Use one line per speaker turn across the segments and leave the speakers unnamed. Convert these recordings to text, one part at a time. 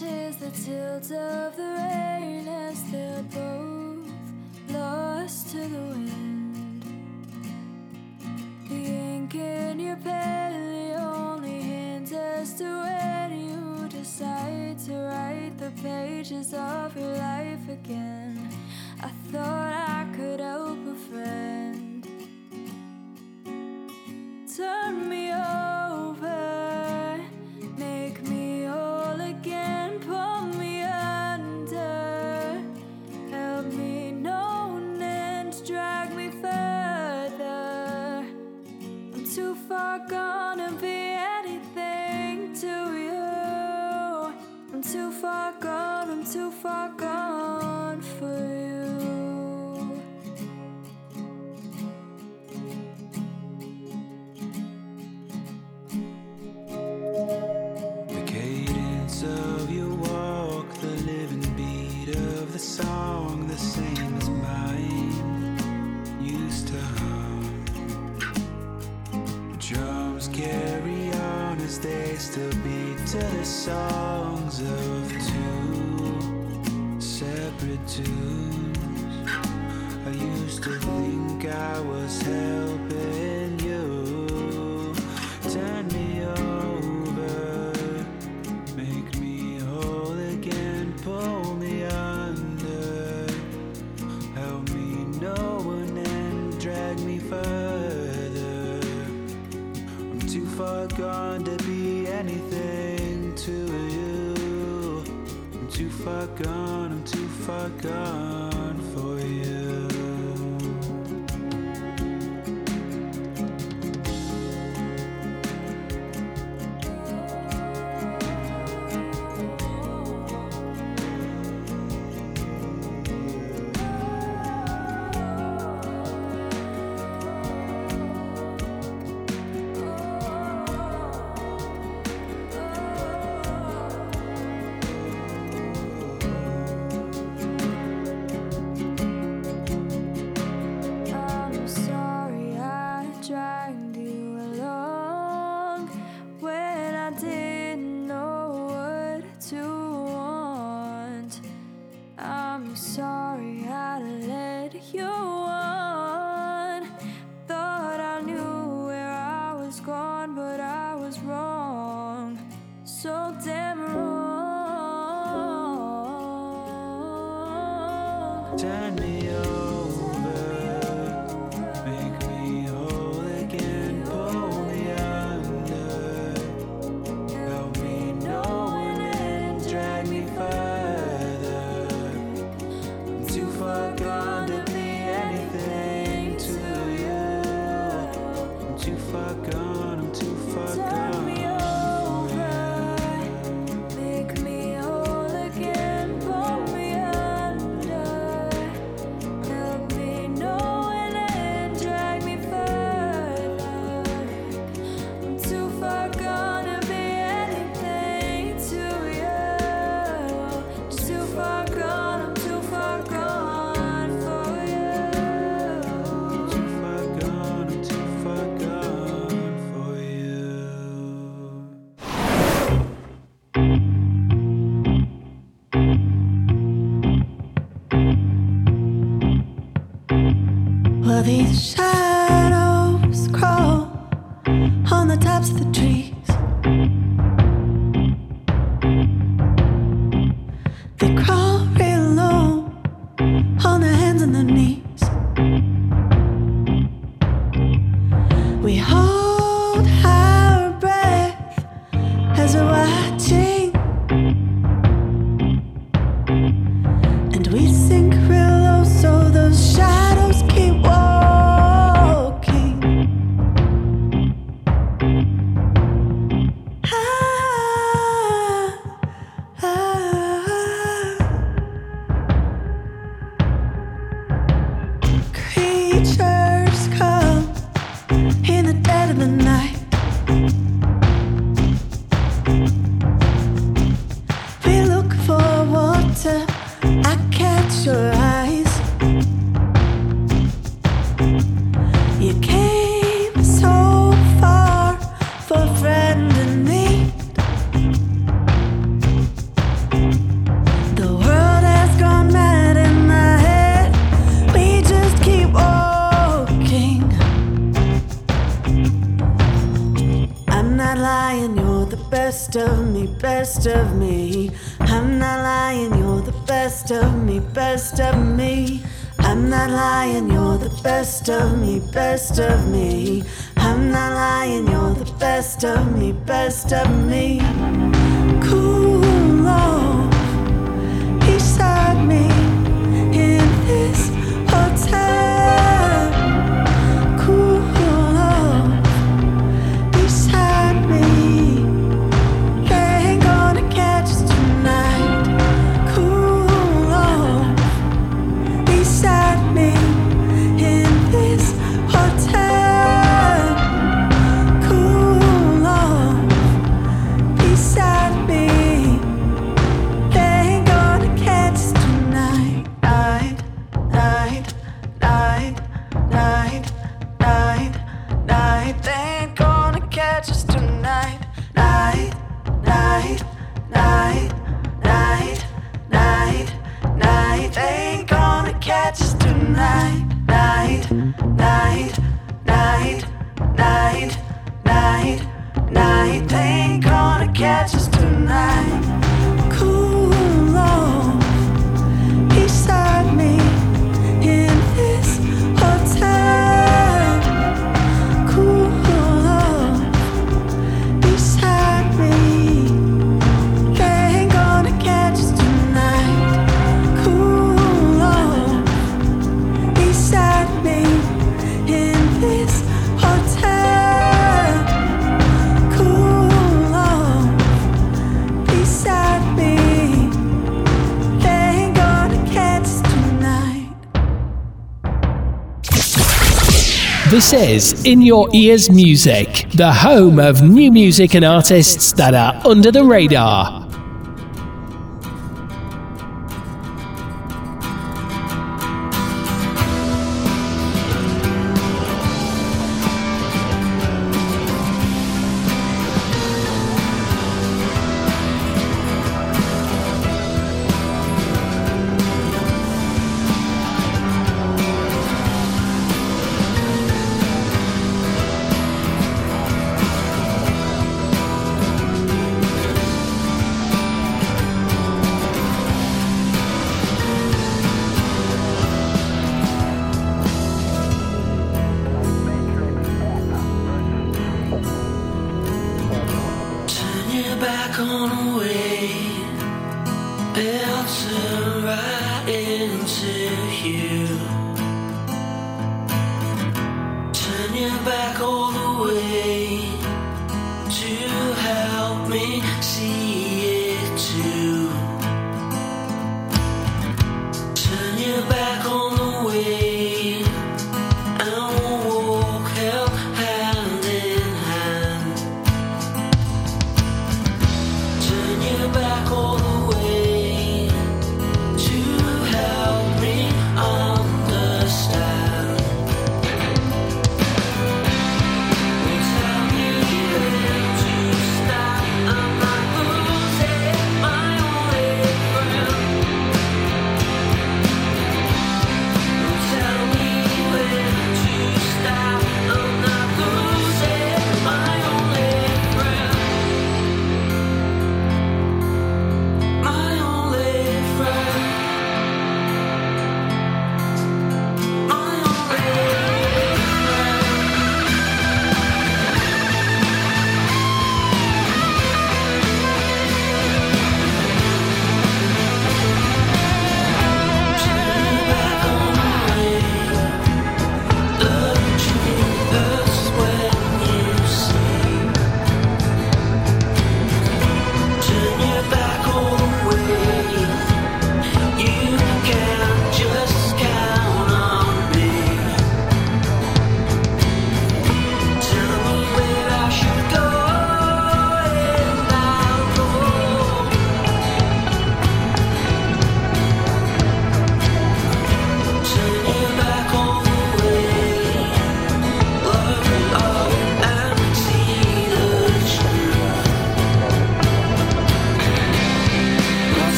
matches the tilt of the rain
We best of me, best of me. I'm not lying, you're the best of me, best of me. I'm not lying, you're the best of me, best of me. I'm not lying, you're the best of me, best of me. This
is In Your Ears Music, the home of new music and artists that are under the radar.
gone away.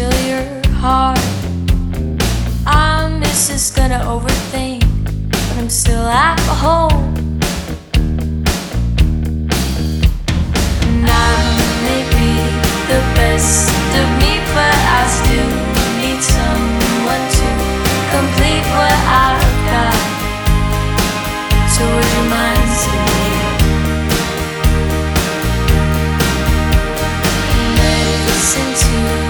to your heart. I'm just gonna overthink, but I'm still at home. And I may be the best of me,
but I still need someone to
complete what I've got. So would you mind seeing Listen to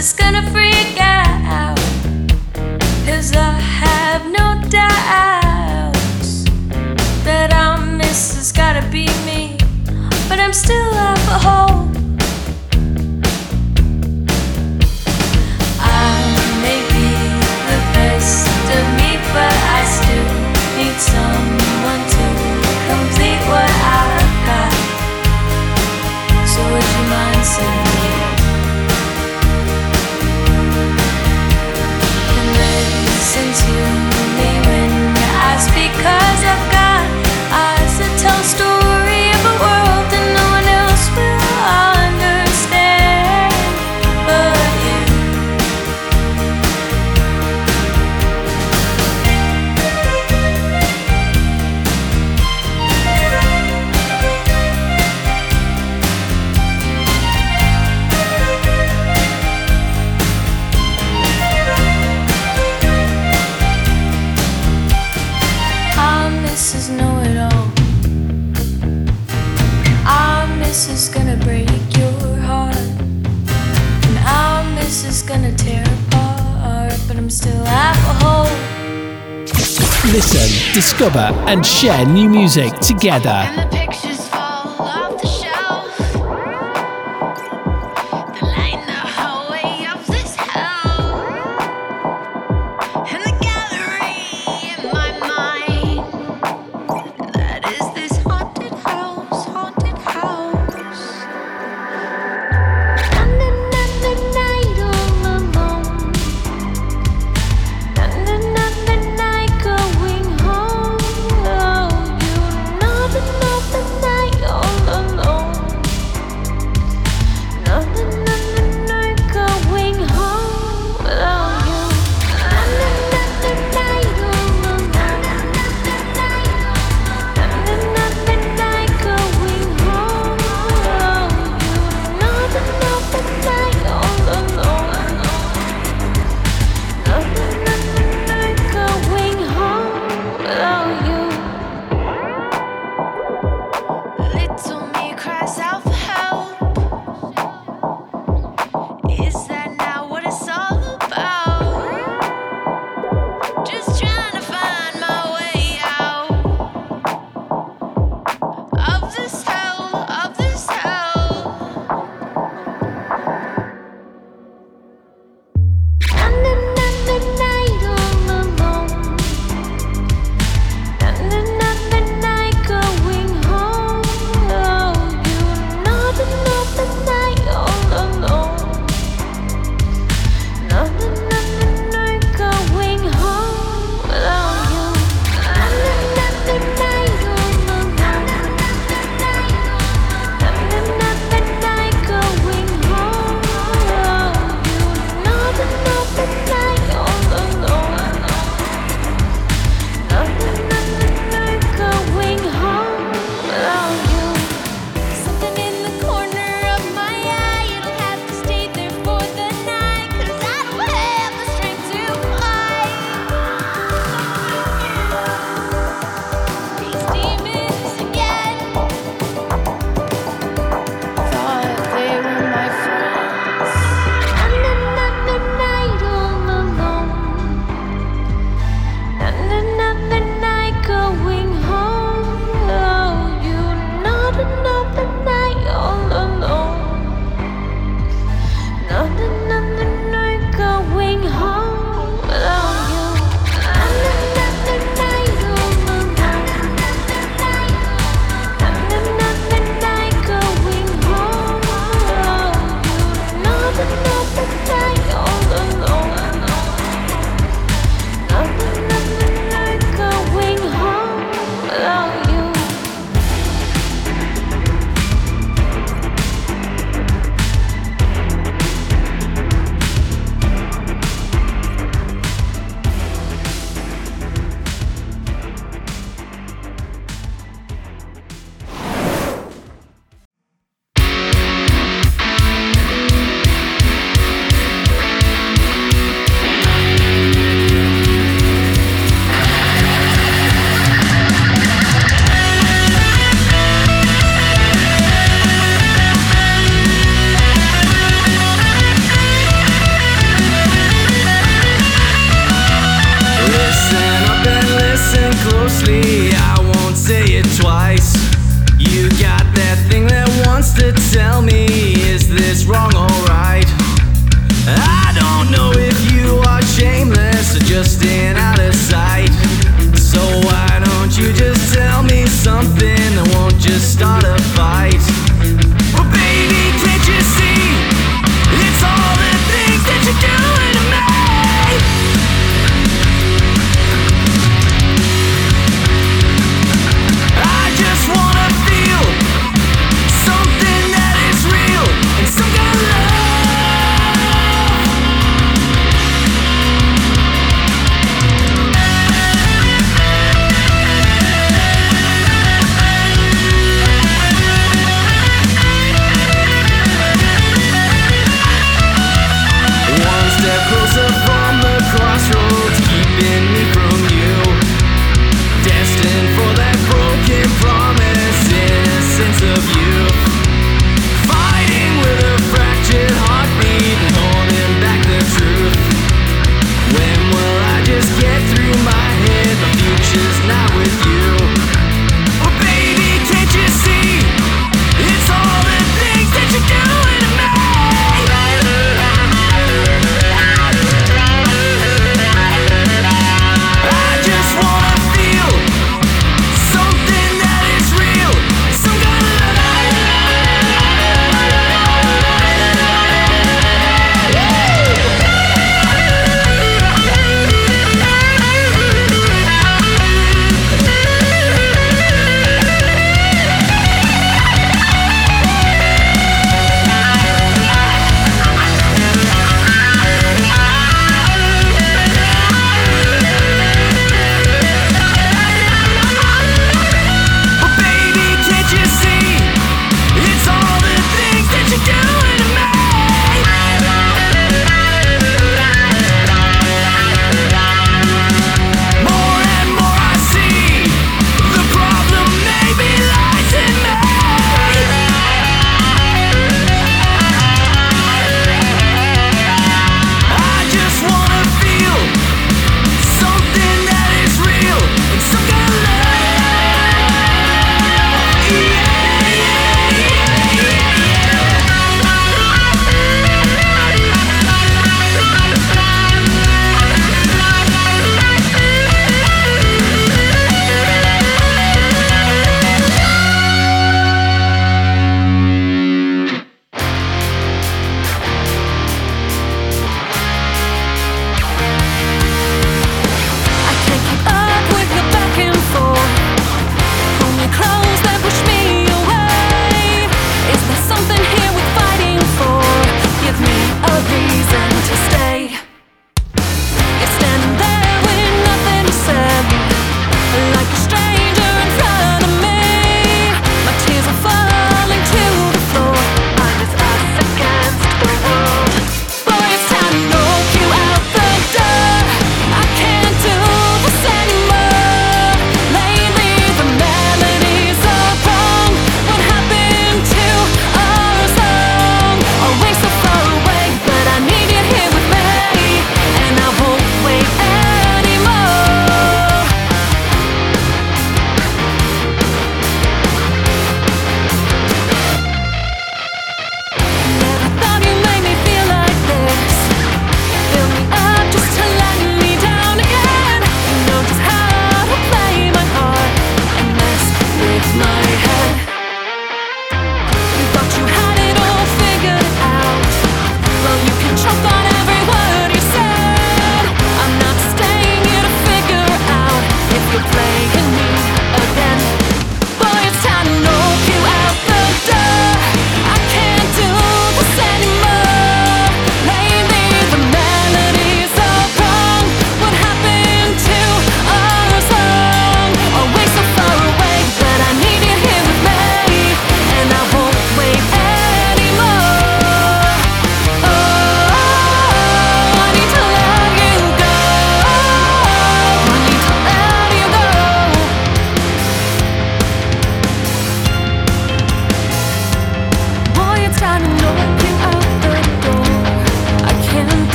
just gonna freak out. Cause I have no doubts that I'm missus gotta be me. But I'm still half a hole. listen to discover and share new
music together.